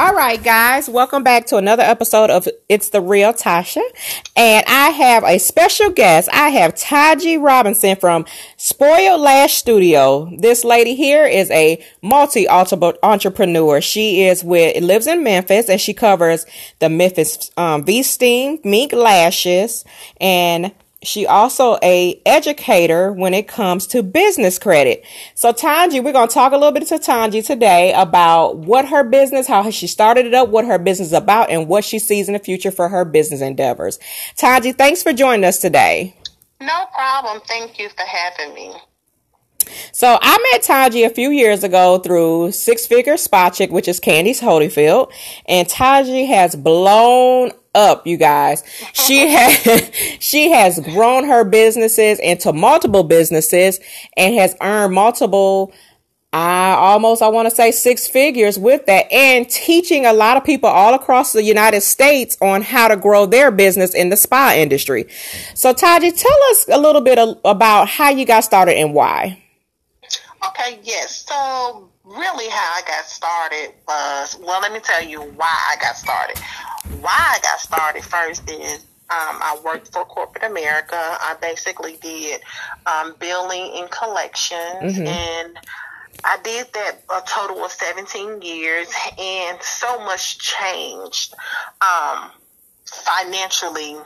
All right, guys, welcome back to another episode of It's the Real Tasha. And I have a special guest. I have Taji Robinson from Spoil Lash Studio. This lady here is a multi entrepreneur. She is with, lives in Memphis and she covers the Memphis um, V Steam, Mink Lashes, and she also a educator when it comes to business credit. So Tanji, we're going to talk a little bit to Tanji today about what her business, how she started it up, what her business is about, and what she sees in the future for her business endeavors. Tanji, thanks for joining us today. No problem. Thank you for having me. So I met Taji a few years ago through Six Figure Spa Chick, which is Candace Holyfield, and Taji has blown up, you guys. She has she has grown her businesses into multiple businesses and has earned multiple I almost I want to say six figures with that and teaching a lot of people all across the United States on how to grow their business in the spa industry. So Taji, tell us a little bit about how you got started and why. Okay, yes. So really how I got started was well let me tell you why I got started why I got started first is um, I worked for corporate America. I basically did um, billing and collections, mm-hmm. and I did that a total of 17 years, and so much changed um, financially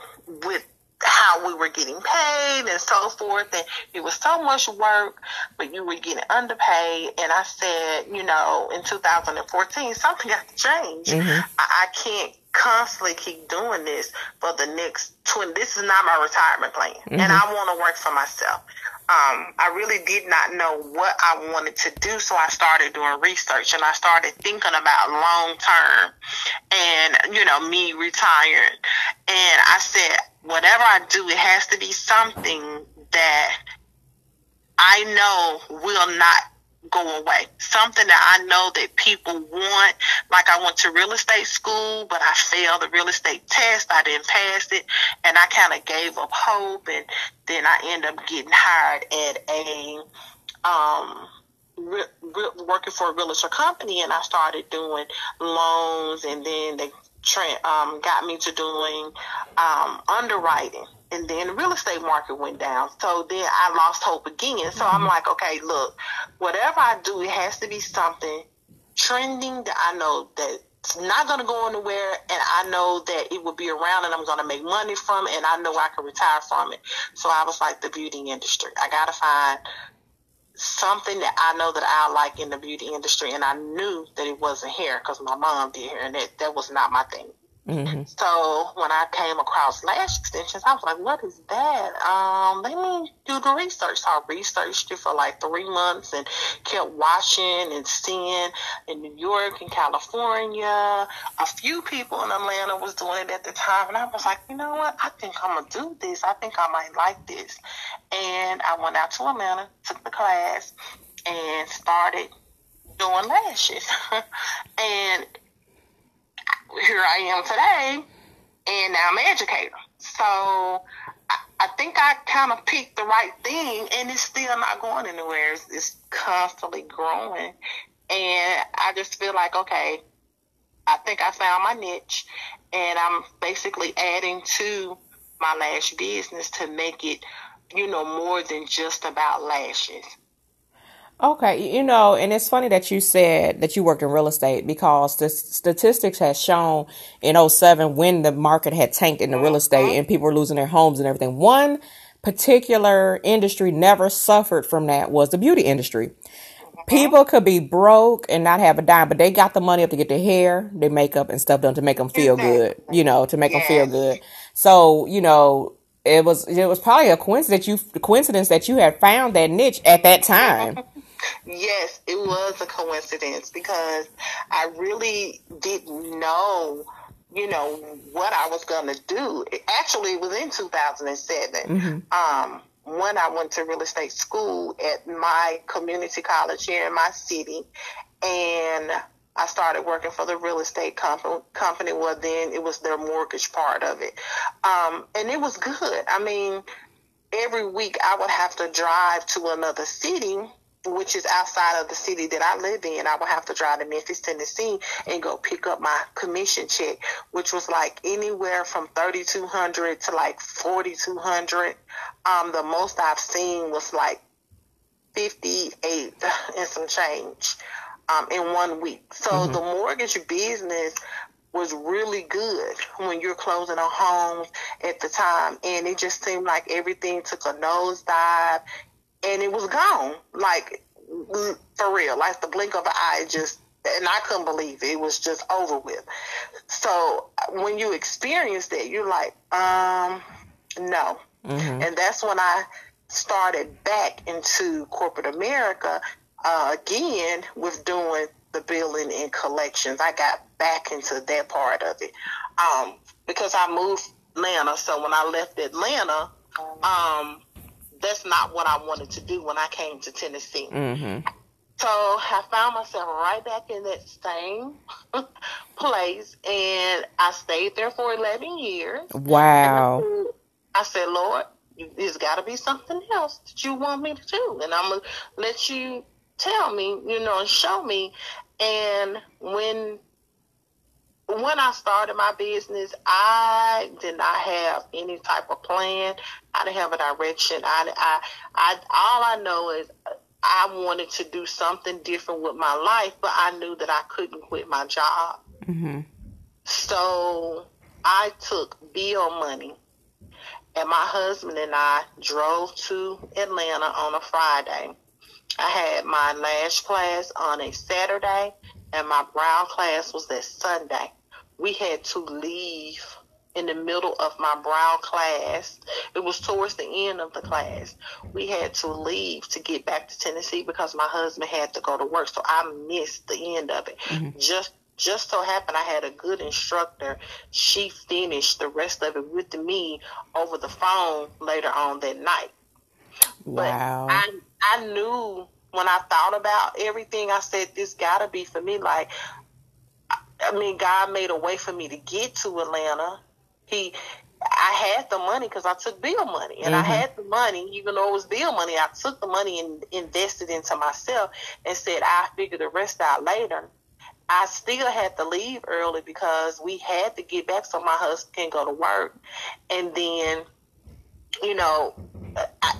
with how we were getting paid and so forth. And it was so much work, but you were getting underpaid. And I said, you know, in 2014, something got to change. Mm-hmm. I, I can't constantly keep doing this for the next 20 this is not my retirement plan mm-hmm. and i want to work for myself um, i really did not know what i wanted to do so i started doing research and i started thinking about long term and you know me retiring and i said whatever i do it has to be something that i know will not go away. Something that I know that people want. Like I went to real estate school, but I failed the real estate test. I didn't pass it, and I kind of gave up hope. And then I ended up getting hired at a um, re- re- working for a realtor company, and I started doing loans, and then they tra- um, got me to doing um, underwriting and then the real estate market went down. So then I lost hope again. So mm-hmm. I'm like, okay, look, whatever I do, it has to be something trending that I know that it's not going to go anywhere and I know that it will be around and I'm going to make money from it and I know I can retire from it. So I was like the beauty industry. I got to find something that I know that I like in the beauty industry and I knew that it wasn't hair because my mom did hair and that, that was not my thing. Mm-hmm. So when I came across lash extensions, I was like, "What is that?" Um, let me do the research. So I researched it for like three months and kept watching and seeing in New York and California. A few people in Atlanta was doing it at the time, and I was like, "You know what? I think I'm gonna do this. I think I might like this." And I went out to Atlanta, took the class, and started doing lashes. and here I am today, and now I'm an educator. So I, I think I kind of picked the right thing, and it's still not going anywhere. It's, it's constantly growing, and I just feel like okay, I think I found my niche, and I'm basically adding to my lash business to make it, you know, more than just about lashes. Okay, you know, and it's funny that you said that you worked in real estate because the statistics has shown in 07 when the market had tanked in the real estate and people were losing their homes and everything. One particular industry never suffered from that was the beauty industry. People could be broke and not have a dime, but they got the money up to get their hair, their makeup and stuff done to make them feel good, you know, to make them feel good. So, you know, it was it was probably a coincidence you coincidence that you had found that niche at that time. Yes, it was a coincidence because I really didn't know, you know, what I was going to do. It actually, it was in 2007. Mm-hmm. Um, when I went to real estate school at my community college here in my city, and I started working for the real estate company. Company, well, then it was their mortgage part of it, um, and it was good. I mean, every week I would have to drive to another city which is outside of the city that I live in, I would have to drive to Memphis, Tennessee, and go pick up my commission check, which was like anywhere from thirty two hundred to like forty two hundred. Um, the most I've seen was like fifty eight and some change um, in one week. So mm-hmm. the mortgage business was really good when you're closing on homes at the time, and it just seemed like everything took a nosedive and it was gone. Like for real, like the blink of an eye, just and I couldn't believe it. It was just over with. So when you experience that, you're like, um, no. Mm-hmm. And that's when I started back into corporate America uh, again with doing the billing and collections. I got back into that part of it um, because I moved Atlanta. So when I left Atlanta, um, that's not what I wanted to do when I came to Tennessee. Mm-hmm. So I found myself right back in that same place, and I stayed there for eleven years. Wow! I said, Lord, there's got to be something else that you want me to do, and I'm gonna let you tell me, you know, and show me. And when when I started my business, I did not have any type of plan. I didn't have a direction. I, I, I, all I know is I wanted to do something different with my life, but I knew that I couldn't quit my job. Mm-hmm. So I took bill money, and my husband and I drove to Atlanta on a Friday. I had my lash class on a Saturday, and my brow class was that Sunday. We had to leave in the middle of my brow class. It was towards the end of the class. We had to leave to get back to Tennessee because my husband had to go to work. So I missed the end of it. Mm-hmm. Just just so happened I had a good instructor. She finished the rest of it with me over the phone later on that night. Wow. But I I knew when I thought about everything, I said this gotta be for me. Like I mean, God made a way for me to get to Atlanta. He, I had the money because I took bill money, and mm-hmm. I had the money, even though it was bill money. I took the money and invested into myself, and said I figure the rest out later. I still had to leave early because we had to get back so my husband can go to work, and then, you know, I,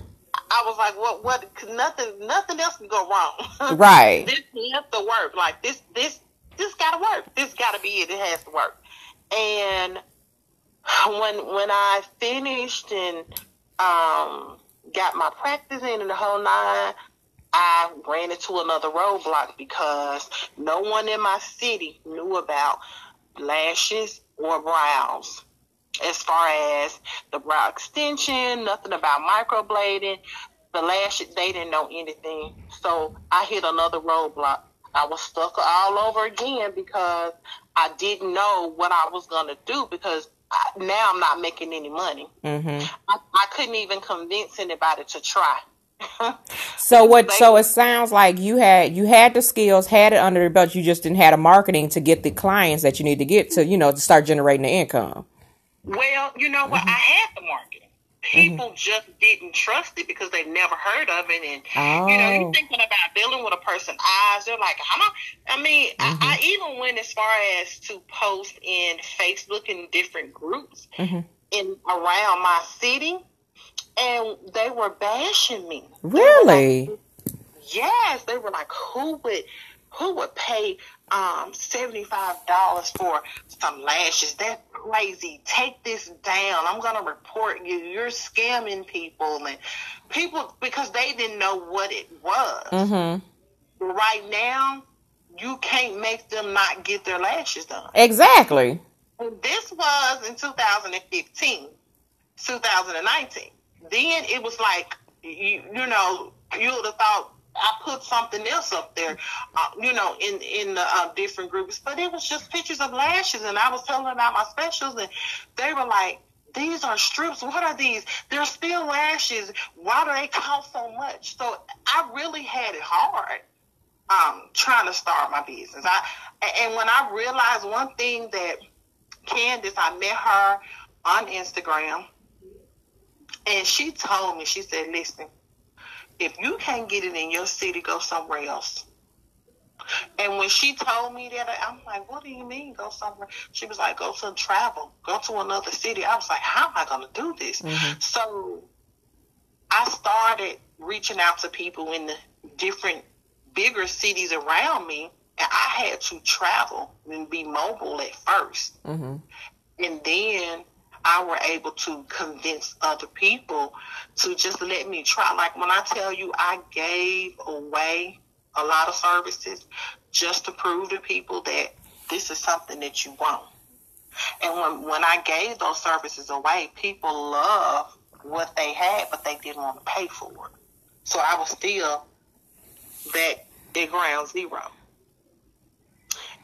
I was like, what, what, nothing, nothing else can go wrong. Right. this has to work. Like this, this, this gotta work. This gotta be it. It has to work. And when when I finished and um, got my practice in and the whole nine, I ran into another roadblock because no one in my city knew about lashes or brows. As far as the brow extension, nothing about microblading, the lashes, they didn't know anything. So I hit another roadblock. I was stuck all over again because I didn't know what I was going to do because I, now I'm not making any money. Mm-hmm. I, I couldn't even convince anybody to try. so what? So it sounds like you had you had the skills, had it under your belt. You just didn't have a marketing to get the clients that you need to get to, you know, to start generating the income. Well, you know what? Mm-hmm. I had the marketing. People mm-hmm. just didn't trust it because they never heard of it, and oh. you know, you're oh. thinking about dealing with a person's eyes. They're like, "How?" I mean, mm-hmm. I, I, even went as far as to post in Facebook in different groups mm-hmm. in around my city, and they were bashing me. Really? Yes, they were like, "Who would?" Who would pay um, $75 for some lashes. That's crazy. Take this down. I'm going to report you. You're scamming people. And people, because they didn't know what it was. Mm-hmm. Right now, you can't make them not get their lashes done. Exactly. this was in 2015, 2019. Then it was like, you, you know, you would have thought I put something else up there, uh, you know, in in the uh, different groups, but it was just pictures of lashes, and I was telling about my specials, and they were like, "These are strips. What are these? They're still lashes. Why do they cost so much?" So I really had it hard um, trying to start my business. I and when I realized one thing that Candace, I met her on Instagram, and she told me, she said, "Listen." If you can't get it in your city, go somewhere else. And when she told me that, I'm like, what do you mean go somewhere? She was like, go to travel, go to another city. I was like, how am I going to do this? Mm-hmm. So I started reaching out to people in the different bigger cities around me. And I had to travel and be mobile at 1st mm-hmm. And then I were able to convince other people to just let me try. Like when I tell you I gave away a lot of services just to prove to people that this is something that you want. And when, when I gave those services away, people loved what they had, but they didn't want to pay for it. So I was still back at ground zero.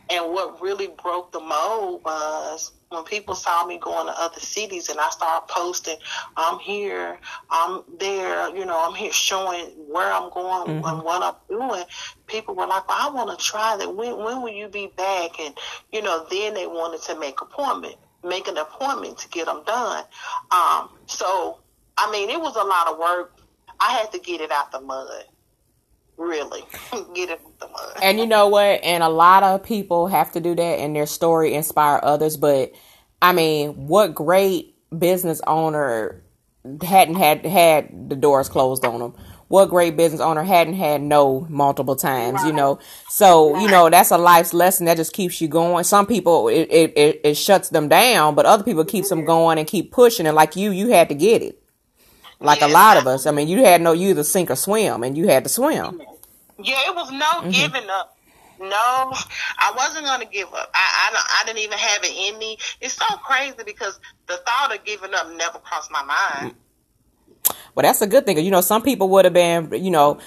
And what really broke the mold was when people saw me going to other cities and I started posting, I'm here, I'm there, you know, I'm here showing where I'm going mm-hmm. and what I'm doing, people were like, well, I want to try that. When, when will you be back? And, you know, then they wanted to make appointment, make an appointment to get them done. Um, so, I mean, it was a lot of work. I had to get it out the mud really get it the mud. And you know what? And a lot of people have to do that and their story inspire others. But I mean, what great business owner hadn't had had the doors closed on them? What great business owner hadn't had no multiple times, right. you know? So, right. you know, that's a life's lesson that just keeps you going. Some people, it, it, it, shuts them down, but other people keeps them mm-hmm. going and keep pushing. And like you, you had to get it like a lot of us. I mean, you had no, you either sink or swim, and you had to swim. Yeah, it was no mm-hmm. giving up. No, I wasn't going to give up. I, I, I didn't even have it in me. It's so crazy because the thought of giving up never crossed my mind. Well, that's a good thing. You know, some people would have been, you know,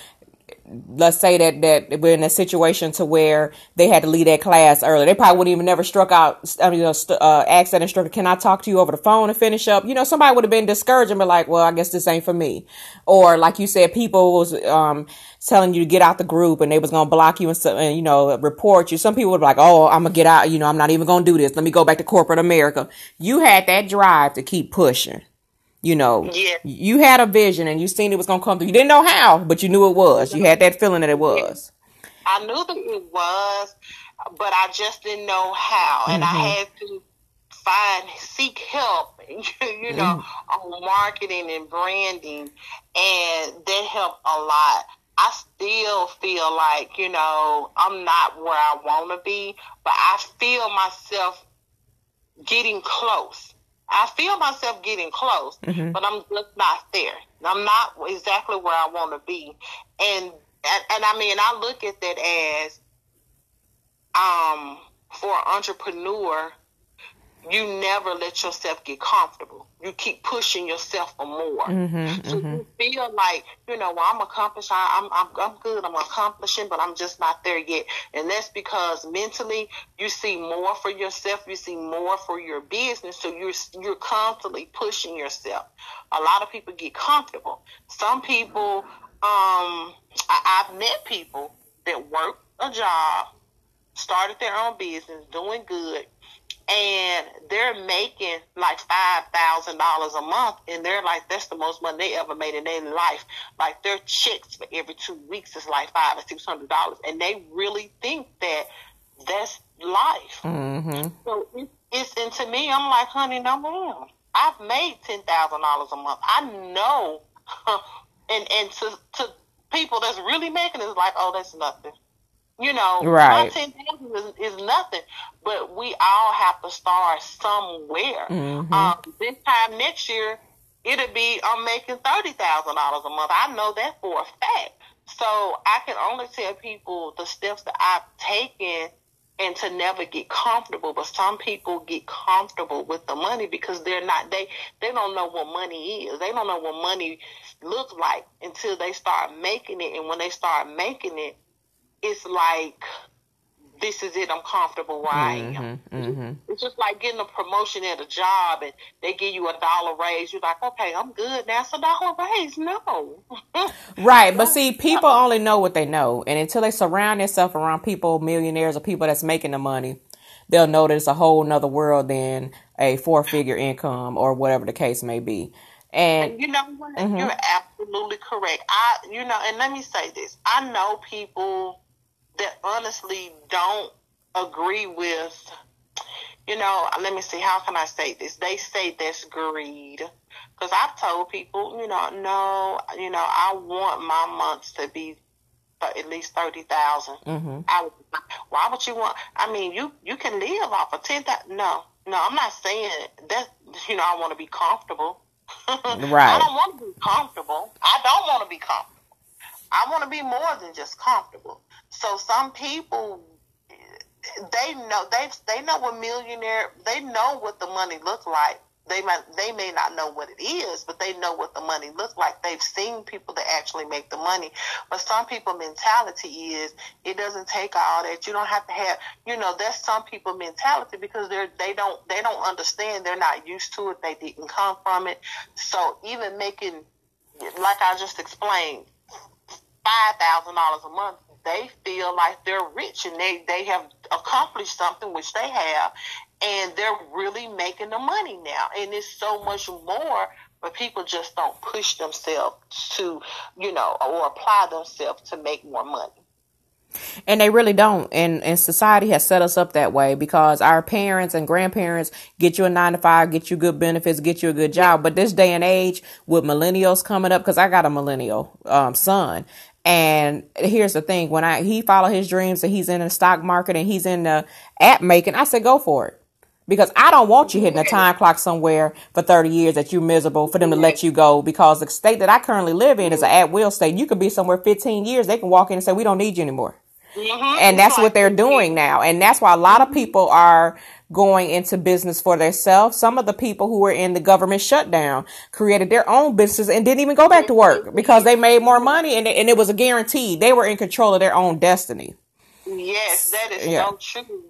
let's say that that we're in a situation to where they had to leave that class early. They probably wouldn't even never struck out. I mean, you know, st- uh, ask that instructor, "Can I talk to you over the phone and finish up?" You know, somebody would have been discouraged and be like, "Well, I guess this ain't for me," or like you said, people was um, telling you to get out the group and they was gonna block you and, so, and you know report you. Some people would be like, "Oh, I'm gonna get out." You know, I'm not even gonna do this. Let me go back to corporate America. You had that drive to keep pushing. You know, yeah. you had a vision and you seen it was gonna come through. You didn't know how, but you knew it was. You had that feeling that it was. I knew that it was, but I just didn't know how, and mm-hmm. I had to find seek help. You know, mm-hmm. on marketing and branding, and that helped a lot. I still feel like, you know, I'm not where I want to be, but I feel myself getting close. I feel myself getting close, mm-hmm. but I'm just not there. I'm not exactly where I want to be. And, and, and I mean, I look at that as, um, for an entrepreneur, you never let yourself get comfortable. You keep pushing yourself for more. Mm-hmm, so mm-hmm. you feel like, you know, well, I'm accomplished. I, am I'm, I'm good. I'm accomplishing, but I'm just not there yet. And that's because mentally you see more for yourself. You see more for your business. So you're, you're constantly pushing yourself. A lot of people get comfortable. Some people, um, I, I've met people that work a job, started their own business, doing good, and they're making like five thousand dollars a month, and they're like, that's the most money they ever made in their life. Like their checks for every two weeks is like five or six hundred dollars, and they really think that that's life. Mm-hmm. So it, it's and to me, I'm like, honey, no ma'am. I've made ten thousand dollars a month. I know, and and to to people that's really making it, it's like, oh, that's nothing. You know, right. ten thousand is, is nothing, but we all have to start somewhere. Mm-hmm. Um, this time next year, it'll be I'm making thirty thousand dollars a month. I know that for a fact. So I can only tell people the steps that I've taken and to never get comfortable. But some people get comfortable with the money because they're not they they don't know what money is. They don't know what money looks like until they start making it. And when they start making it, it's like this is it. I'm comfortable where mm-hmm, I am. Mm-hmm. It's just like getting a promotion at a job and they give you a dollar raise. You're like, okay, I'm good now. It's a dollar raise. No. right. But see, people only know what they know. And until they surround themselves around people, millionaires or people that's making the money, they'll know that it's a whole nother world than a four figure income or whatever the case may be. And you know what? Mm-hmm. You're absolutely correct. I, you know, and let me say this: I know people that honestly don't agree with. You know, let me see. How can I say this? They say that's greed. Because I've told people, you know, no, you know, I want my months to be at least thirty thousand. Mm-hmm. I why would you want? I mean, you you can live off of ten thousand. No, no, I'm not saying that. You know, I want to be comfortable. right. I don't want to be comfortable. I don't want to be comfortable. I want to be more than just comfortable. So some people they know they they know what millionaire they know what the money looks like they might they may not know what it is, but they know what the money looks like. They've seen people that actually make the money. But some people mentality is it doesn't take all that. You don't have to have you know, that's some people mentality because they're they don't they don't understand, they're not used to it, they didn't come from it. So even making like I just explained, five thousand dollars a month they feel like they're rich and they, they have accomplished something which they have and they're really making the money now. And it's so much more, but people just don't push themselves to, you know, or apply themselves to make more money. And they really don't. And, and society has set us up that way because our parents and grandparents get you a nine to five, get you good benefits, get you a good job. But this day and age with millennials coming up, because I got a millennial um, son, and here's the thing: when I he followed his dreams and he's in the stock market and he's in the app making, I said go for it because I don't want you hitting a time clock somewhere for 30 years that you're miserable for them to let you go because the state that I currently live in is an at will state. You could be somewhere 15 years. They can walk in and say, we don't need you anymore. Mm-hmm. And that's what they're doing now. And that's why a lot of people are going into business for themselves. Some of the people who were in the government shutdown created their own business and didn't even go back to work because they made more money and, and it was a guarantee. They were in control of their own destiny. Yes, that is yeah. so true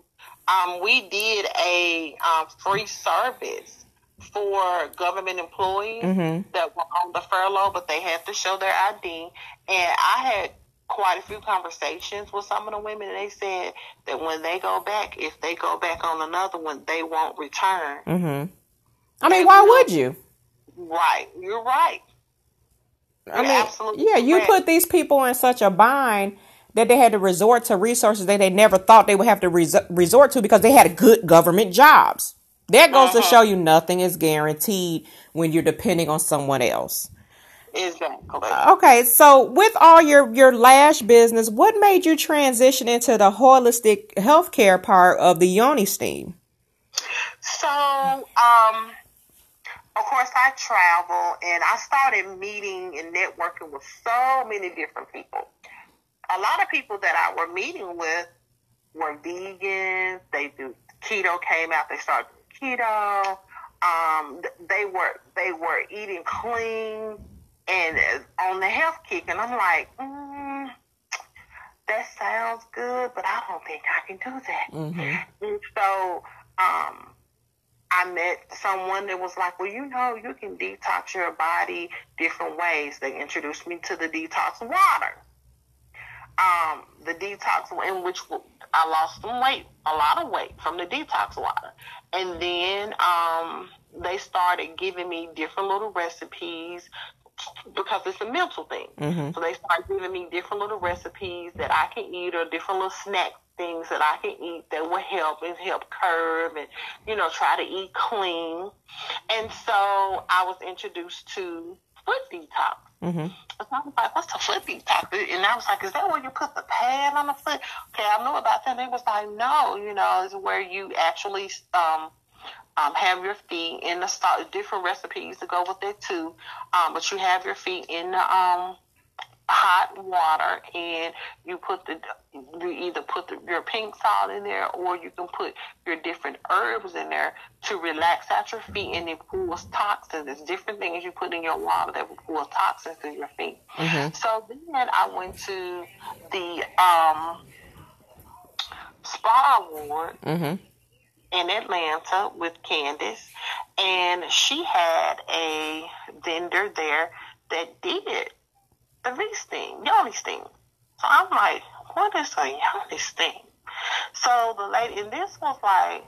um, we did a um, free service for government employees mm-hmm. that were on the furlough, but they had to show their ID. And I had quite a few conversations with some of the women, and they said that when they go back, if they go back on another one, they won't return. Mm-hmm. I mean, why would you? Right, you're right. You're I mean, yeah, correct. you put these people in such a bind that they had to resort to resources that they never thought they would have to res- resort to because they had good government jobs. That goes uh-huh. to show you nothing is guaranteed when you're depending on someone else. Exactly. Okay, so with all your your lash business, what made you transition into the holistic healthcare part of the Yoni Steam? So, um, of course, I travel and I started meeting and networking with so many different people a lot of people that I were meeting with were vegans. They do keto came out. They started keto. Um, they were they were eating clean and on the health kick. And I'm like, mm, that sounds good, but I don't think I can do that. Mm-hmm. And so um, I met someone that was like, well, you know, you can detox your body different ways. They introduced me to the detox water um, the detox in which I lost some weight, a lot of weight from the detox water. And then um, they started giving me different little recipes because it's a mental thing. Mm-hmm. So they start giving me different little recipes that I can eat or different little snack things that I can eat that will help and help curb and, you know, try to eat clean. And so I was introduced to foot detox. Mm-hmm. So I was like, what's a foot detox? And I was like, is that where you put the pad on the foot? Okay, I know about that. And they was like, no, you know, it's where you actually um, um, have your feet in the stock, different recipes to go with it too. Um, but you have your feet in the um, hot water and you put the you either put the, your pink salt in there or you can put your different herbs in there to relax out your feet and it pulls toxins. There's different things you put in your water that will pull toxins to your feet. Mm-hmm. So then I went to the um, spa award mm-hmm. In Atlanta with Candace and she had a vendor there that did the V steam, yoni steam. So I'm like, what is a yoni steam? So the lady, and this was like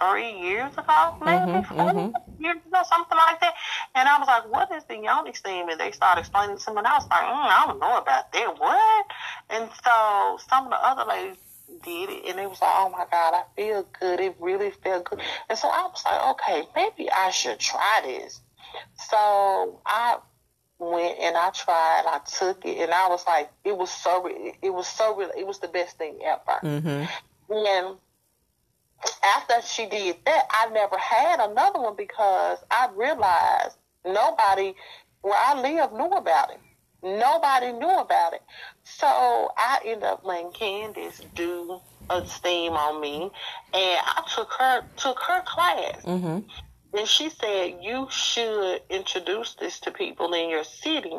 three years ago, maybe Mhm, 4 mhm. years ago, something like that. And I was like, "What is the yoni steam?" And they started explaining to me, and I was like, mm, "I don't know about that. What?" And so some of the other ladies did it, and it was like, "Oh my God, I feel good. It really felt good." And so I was like, "Okay, maybe I should try this." So I went and I tried. I took it, and I was like, it was so, it was so, it was the best thing ever. Mm-hmm. And after she did that, I never had another one because I realized nobody where I live knew about it. Nobody knew about it. So I ended up letting Candace do a steam on me, and I took her took her class. Mm-hmm. And she said, You should introduce this to people in your city.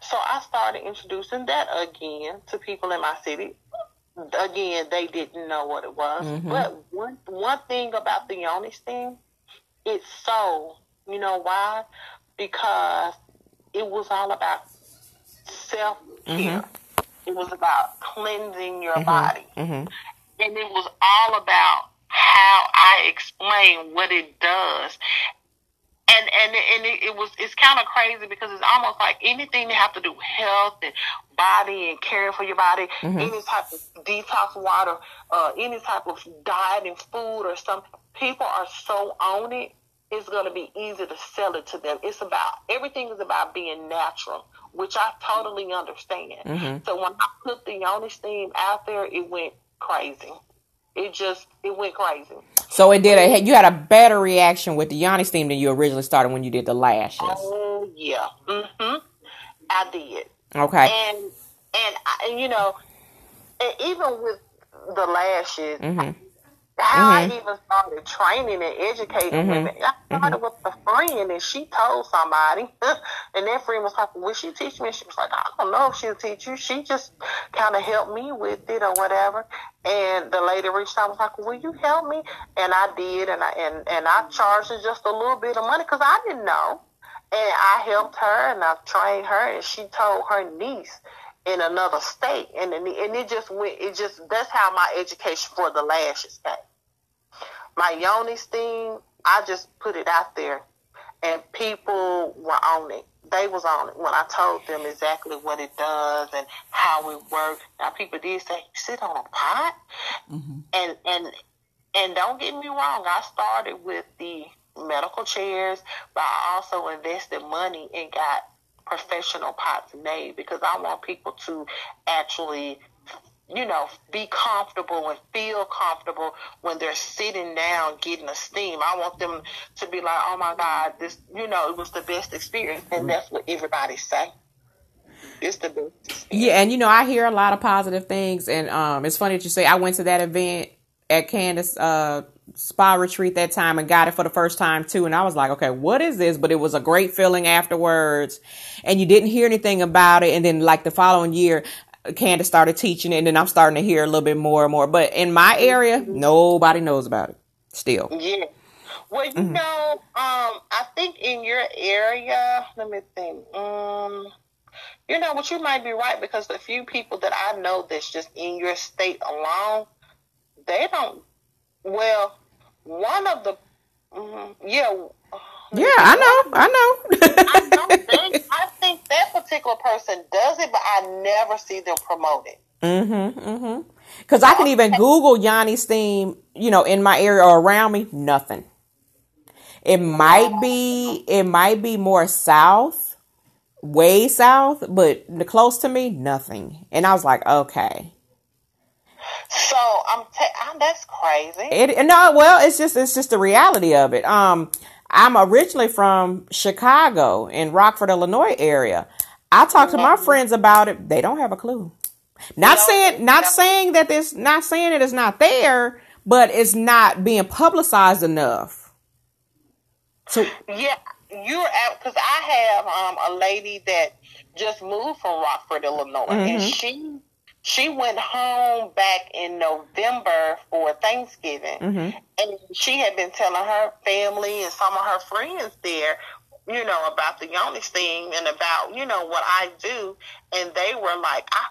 So I started introducing that again to people in my city. Again, they didn't know what it was. Mhm. But one one thing about the Yoni thing, it's so you know why? Because it was all about self care. It was about cleansing your body Mm-hmm. and it was all about how I explain what it does. And and and it, it was it's kind of crazy because it's almost like anything that have to do with health and body and caring for your body, Mhm. any type of detox water, uh, any type of diet and food or something. People are so on it. It's going to be easy to sell it to them. It's about everything is about being natural, which I totally understand. Mhm. So when I put the Yoni steam out there, it went crazy. It just it went crazy. So it did. A, you had a better reaction with the Yoni steam than you originally started when you did the lashes. Oh yeah, mm-hmm. I did, Okay. and and I, and you know, and even with the lashes, Mm-hmm. How Mhm. I even started training and educating Mhm. women. I started with a friend, and she told somebody, and that friend was like, "Will she teach me?" She was like, "I don't know if she'll teach you. She just kind of helped me with it or whatever." And the lady reached out, and was like, "Will you help me?" And I did, and I and and I charged her just a little bit of money because I didn't know. And I helped her, and I trained her, and she told her niece in another state, and and it just went. It just that's how my education for the lashes came my yoni steam, I just put it out there and people were on it. They was on it when I told them exactly what it does and how it works. Now people did say, sit on a pot? Mhm. And and and don't get me wrong, I started with the medical chairs, but I also invested money and got professional pots made because I want people to actually you know, be comfortable and feel comfortable when they're sitting down getting a steam. I want them to be like, oh my God, this, you know, it was the best experience. And that's what everybody say. It's the best experience. Yeah, and you know I hear a lot of positive things, and um, it's funny that you say I went to that event at Candace uh spa retreat that time and got it for the first time too, and I was like, okay, what is this? But it was a great feeling afterwards, and you didn't hear anything about it, and then like the following year. Candace started teaching it, and then I'm starting to hear a little bit more and more. But in my area, nobody knows about it still. Yeah. Well, you know, um, I think in your area, let me think. Um, you know, what, you might be right because the few people that I know that's just in your state alone, they don't. Well, one of the, mm, yeah, Yeah, I know, I know. I don't think I think that particular person does it, but I never see them promote it. Mm-hmm. Mm-hmm. Because I can even Google Yoni steam, you know, in my area or around me, nothing. It might be it might be more south, way south, but close to me, nothing. And I was like, okay. So I'm, ta- I'm that's crazy. It no, well, it's just it's just the reality of it. Um, I'm originally from Chicago in Rockford, Illinois area. I talk to my friends about it. They don't have a clue. Not saying not saying that this not saying it is not there, but it's not being publicized enough. So Yeah, you're out because I have um, a lady that just moved from Rockford, Illinois, and Mhm. she she went home back in November for Thanksgiving, mhm. And she had been telling her family and some of her friends there, you know, about the Yoni thing and about you know what I do, and they were like, I,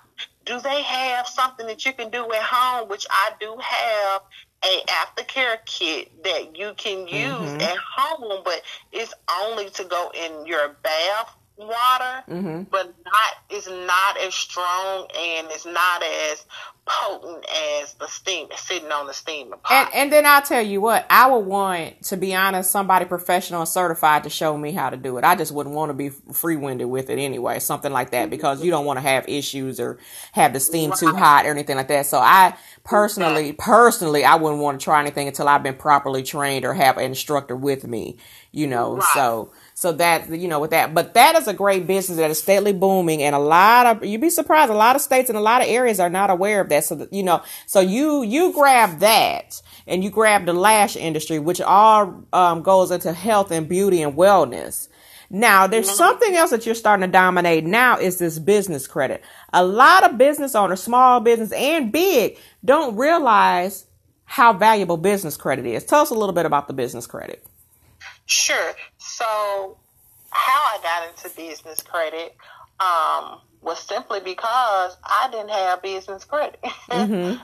"Do they have something that you can do at home?" Which I do have a aftercare kit that you can use mm-hmm. at home, but it's only to go in your bath water, mm-hmm. but not it's not as strong and it's not as potent as the steam sitting on the steamer pot. And, and then I'll tell you what, I would want, to be honest, somebody professional and certified to show me how to do it. I just wouldn't want to be free winded with it anyway, something like that, because you don't want to have issues or have the steam too hot or anything like that. So I personally, personally, I wouldn't want to try anything until I've been properly trained or have an instructor with me, you know. Right. So so that, you know, with that, but that is a great business that is steadily booming and a lot of, you'd be surprised, a lot of states and a lot of areas are not aware of that. So, that, you know, so you, you grab that and you grab the lash industry, which all um, goes into health and beauty and wellness. Now, there's mm-hmm. something else that you're starting to dominate now is this business credit. A lot of business owners, small business and big, don't realize how valuable business credit is. Tell us a little bit about the business credit. Sure. So, how I got into business credit um, was simply because I didn't have business credit, mm-hmm. and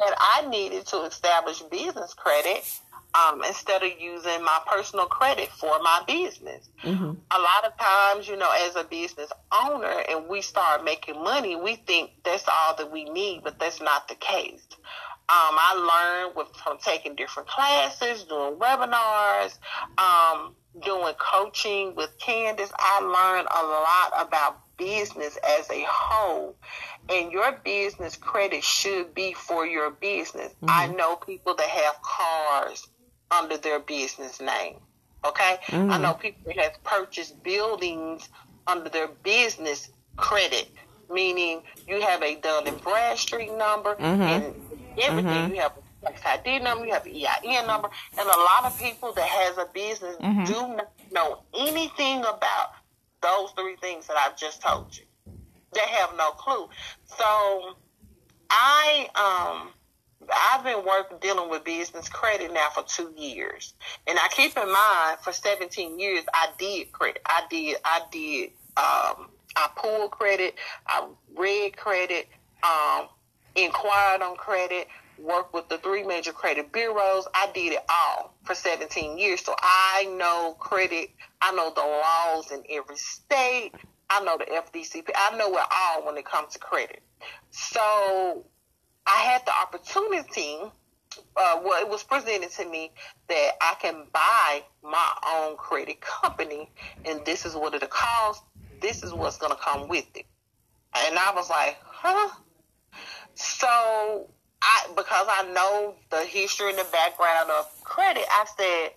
that I needed to establish business credit um, instead of using my personal credit for my business. Mm-hmm. A lot of times, you know, as a business owner, and we start making money, we think that's all that we need, but that's not the case. Um, I learned with, from taking different classes, doing webinars, um, doing coaching with Candace, I learned a lot about business as a whole. And your business credit should be for your business. Mm-hmm. I know people that have cars under their business name. Okay? Mm-hmm. I know people that have purchased buildings under their business credit, meaning you have a Dun and Bradstreet number mm-hmm. and everything. Mm-hmm. You have tax ID number, you have an EIN number, and a lot of people that has a business mm-hmm. do not know anything about those three things that I've just told you. They have no clue. So I um I've been working dealing with business credit now for two years, and I keep in mind for 17 years I did credit. I did I did um I pulled credit, I read credit, um, inquired on credit, worked with the three major credit bureaus. I did it all for 17 years. So I know credit, I know the laws in every state. I know the FDCP. I know it all when it comes to credit. So I had the opportunity, uh, well, it was presented to me that I can buy my own credit company, and this is what it'll cost. This is what's going to come with it. And I was like, huh? So I because I know the history and the background of credit, I said,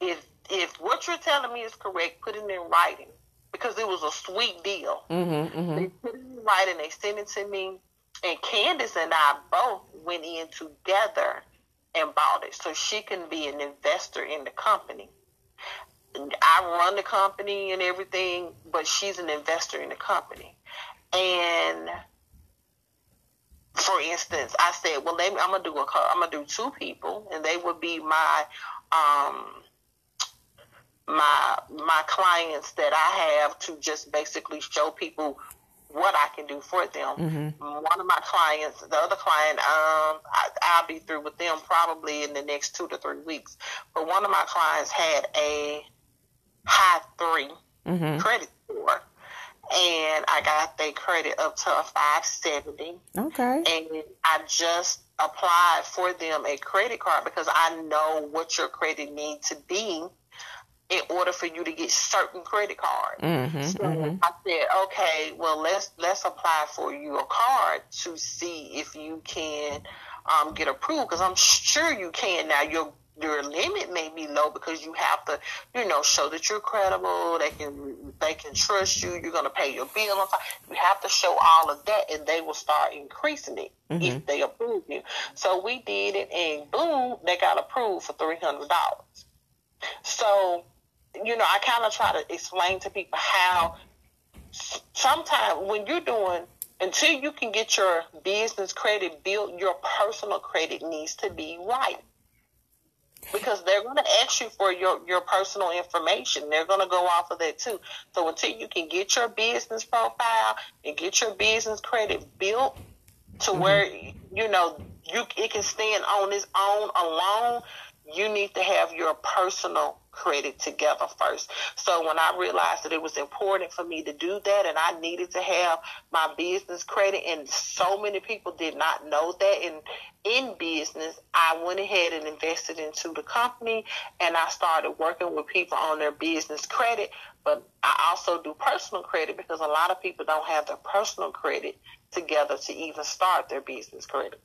if if what you're telling me is correct, put it in writing because it was a sweet deal. Mm-hmm, mm-hmm. They put it in writing, they sent it to me, and Candace and I both went in together and bought it so she can be an investor in the company. I run the company and everything, but she's an investor in the company. And for instance, I said, well, let me, I'm gonna do a, I'm gonna do two people, and they would be my, um, my my clients that I have to just basically show people what I can do for them. Mm-hmm. One of my clients, the other client, um, I, will be through with them probably in the next two to three weeks. But one of my clients had a high 3 mm-hmm. credit score and I got their credit up to a 570. Okay. And I just applied for them a credit card because I know what your credit needs to be in order for you to get certain credit cards. Mm-hmm, so mm-hmm. I said, okay, well let's let's apply for you a card to see if you can um, get approved because I'm sure you can now. Your your limit may be low because you have to, you know, show that you're credible. They can they can trust you. You're going to pay your bill on time. You have to show all of that, and they will start increasing it mm-hmm. if they approve you. So we did it, and boom, they got approved for three hundred dollars. So, you know, I kind of try to explain to people how sometimes when you're doing until you can get your business credit built, your personal credit needs to be right because they're going to ask you for your, your personal information. They're going to go off of that too. So until you can get your business profile and get your business credit built to mm-hmm. where, you know, you it can stand on its own alone. You need to have your personal credit together first. So when I realized that it was important for me to do that and I needed to have my business credit and so many people did not know that and in business, I went ahead and invested into the company and I started working with people on their business credit, but I also do personal credit because a lot of people don't have their personal credit together to even start their business credit.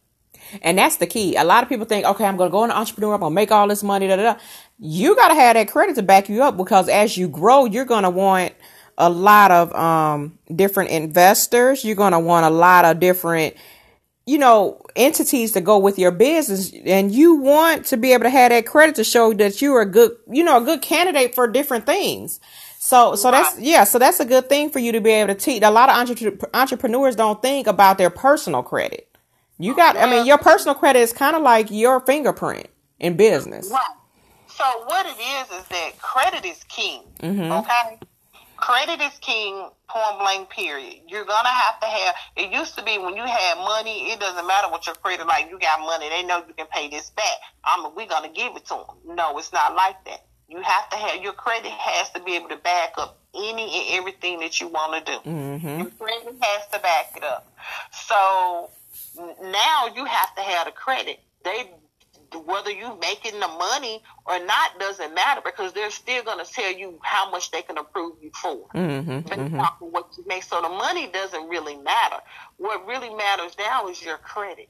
And that's the key. A lot of people think, okay, I'm going to go into entrepreneur, I'm going to make all this money, da, da, da. You got to have that credit to back you up because as you grow, you're going to want a lot of um, different investors. You're going to want a lot of different, you know, entities to go with your business. And you want to be able to have that credit to show that you're a good, you know, a good candidate for different things. So, so that's, yeah, so that's a good thing for you to be able to teach. A lot of entre- entrepreneurs don't think about their personal credit. You got, I mean, your personal credit is kind of like your fingerprint in business. Right. So what it is is that credit is king. Mm-hmm. Okay. Credit is king, point blank, period. You're gonna have to have. It used to be when you had money, it doesn't matter what your credit like. You got money, they know you can pay this back. I'm, we're gonna give it to them. No, it's not like that. You have to have your credit has to be able to back up any and everything that you want to do. Mm-hmm. Your credit has to back it up. So now you have to have the credit. They whether you making the money or not doesn't matter because they're still going to tell you how much they can approve you for. Mm-hmm, based mm-hmm. what you make. So the money doesn't really matter. What really matters now is your credit.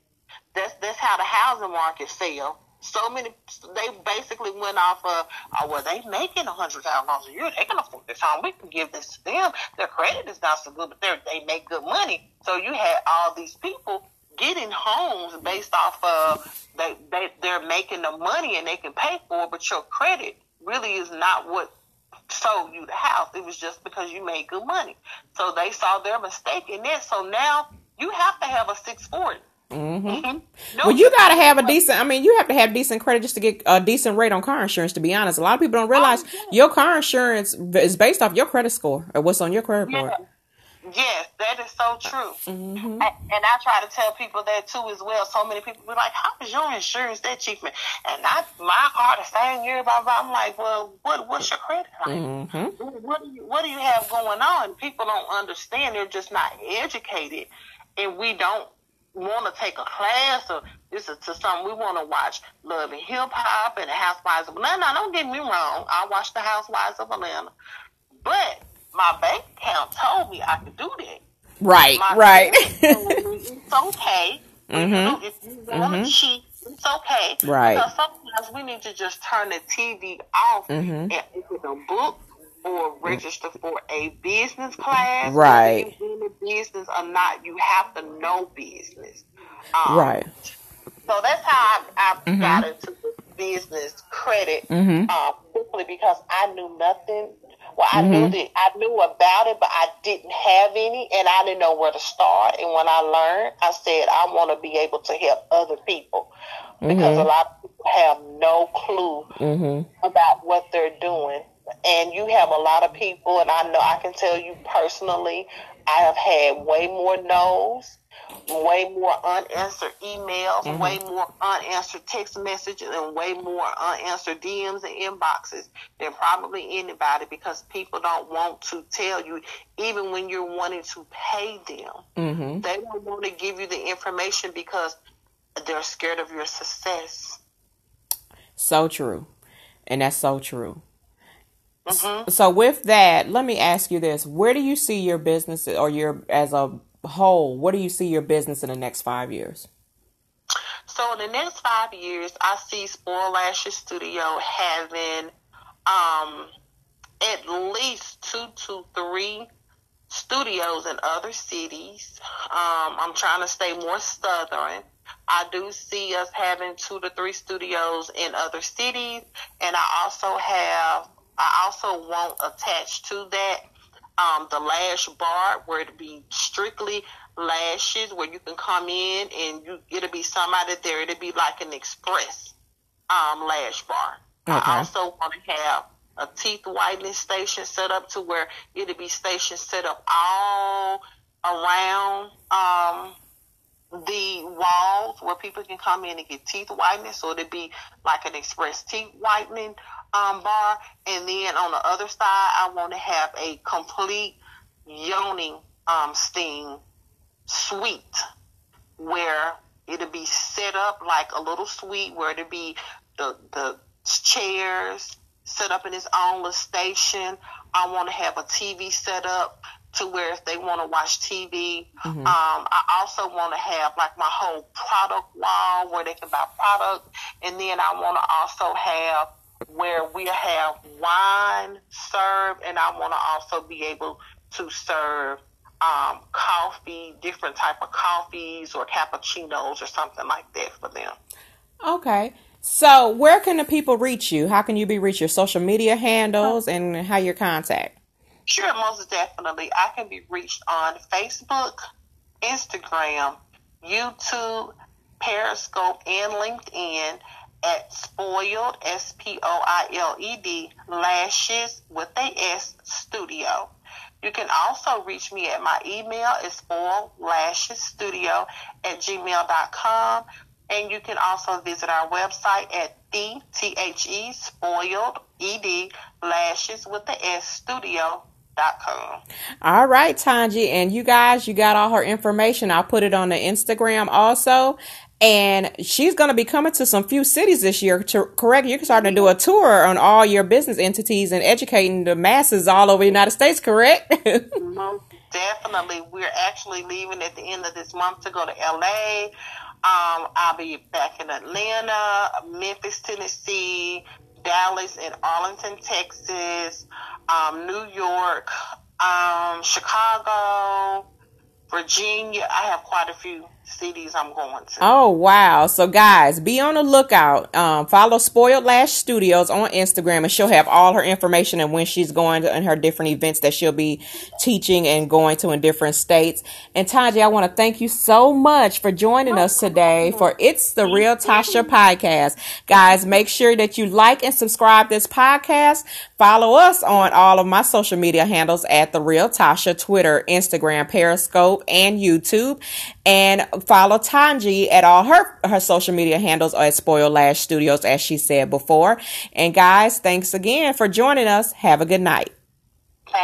That's that's how the housing market fell. So many, they basically went off of, oh, well, they making a hundred thousand dollars a year. They can afford this home. We can give this to them. Their credit is not so good, but they they make good money. So you had all these people getting homes based off of they, they they're making the money and they can pay for it, but your credit really is not what sold you the house. It was just because you made good money. So they saw their mistake in that. So now you have to have a six forty. Mm-hmm. Mm-hmm. No, well, you gotta have a decent. I mean, you have to have decent credit just to get a decent rate on car insurance. To be honest, a lot of people don't realize oh, yeah. your car insurance is based off your credit score or what's on your credit report. Yes, that is so true. Mm-hmm. I, and I try to tell people that too as well. So many people be like, "How is your insurance that cheap?" Man? And I, my car the same year, blah blah. I'm like, "Well, what what's your credit like? Mm-hmm. What do you what do you have going on?" People don't understand. They're just not educated, and we don't want to take a class or this is to something we want to watch Love and Hip Hop and the Housewives of Atlanta. Now, don't get me wrong. I watch the Housewives of Atlanta, but my bank account told me I could do that. Right, my right. it's okay. Mm-hmm. If you want mm-hmm. to cheat, it's okay. Right. Because sometimes we need to just turn the TV off mm-hmm. and open a book or register for a business class. Right. you in the business or not, you have to know business. Um, right. So that's how I, I mm-hmm. got into the business credit mm-hmm. uh, quickly because I knew nothing well, I mm-hmm. knew that I knew about it, but I didn't have any, and I didn't know where to start. And when I learned, I said I want to be able to help other people because mm-hmm. a lot of people have no clue mm-hmm. about what they're doing. And you have a lot of people, and I know I can tell you personally, I have had way more no's way more unanswered emails, mm-hmm. way more unanswered text messages, and way more unanswered DMs and inboxes than probably anybody because people don't want to tell you, even when you're wanting to pay them. Mm-hmm. They don't want to give you the information because they're scared of your success. So true. And that's so true. Mm-hmm. So with that, let me ask you this: Where do you see your business or your as a whole, what do you see your business in the next five years? So in the next five years, I see Spoil Lashes Studio having um, at least two to three studios in other cities. Um, I'm trying to stay more southern. I do see us having two to three studios in other cities, and I also have I also want attached to that um, the lash bar where it'll be strictly lashes where you can come in and you it'll be somebody there. It'll be like an express um, lash bar. Okay. I also want to have a teeth whitening station set up to where it'll be stations set up all around um, the walls where people can come in and get teeth whitening. So it'd be like an express teeth whitening um, bar. And then on the other side, I want to have a complete yoni um, steam suite where it'll be set up like a little suite where it'll be the, the chairs set up in its own little station. I want to have a TV set up to where if they want to watch TV. Mm-hmm. Um, I also want to have like my whole product wall where they can buy product, and then I want to also have where we have wine served, and I want to also be able to serve um, coffee, different type of coffees or cappuccinos or something like that for them. Okay. So, where can the people reach you? How can you be reached? Your social media handles and how your contact? Sure, most definitely. I can be reached on Facebook, Instagram, YouTube, Periscope, and LinkedIn at Spoiled, S P O I L E D, Lashes with a S Studio. You can also reach me at my email, is spoiled lashes studio at gmail.com. And you can also visit our website at the T-H-E, spoiled, E-D, lashes with the S studio all right, Tanji. And you guys, you got all her information. I'll put it on the Instagram also. And she's going to be coming to some few cities this year. To correct, you're starting to do a tour on all your business entities and educating the masses all over the United States. Correct? Definitely, we're actually leaving at the end of this month to go to LA. Um, I'll be back in Atlanta, Memphis, Tennessee, Dallas, and Arlington, Texas um, New York, um, Chicago, Virginia. I have quite a few cities I'm going to. Oh wow! So guys, be on the lookout. Um, follow Spoiled Lash Studios on Instagram, and she'll have all her information and when she's going to and her different events that she'll be teaching and going to in different states. And Tanji, I want to thank you so much for joining us today for It's the Real Tasha podcast. Guys, make sure that you like and subscribe this podcast. Follow us on all of my social media handles at the Real Tasha, Twitter, Instagram, Periscope, and YouTube, and follow Tanji at all her, her social media handles at Spoil Lash Studios, as she said before. And guys, thanks again for joining us. Have a good night.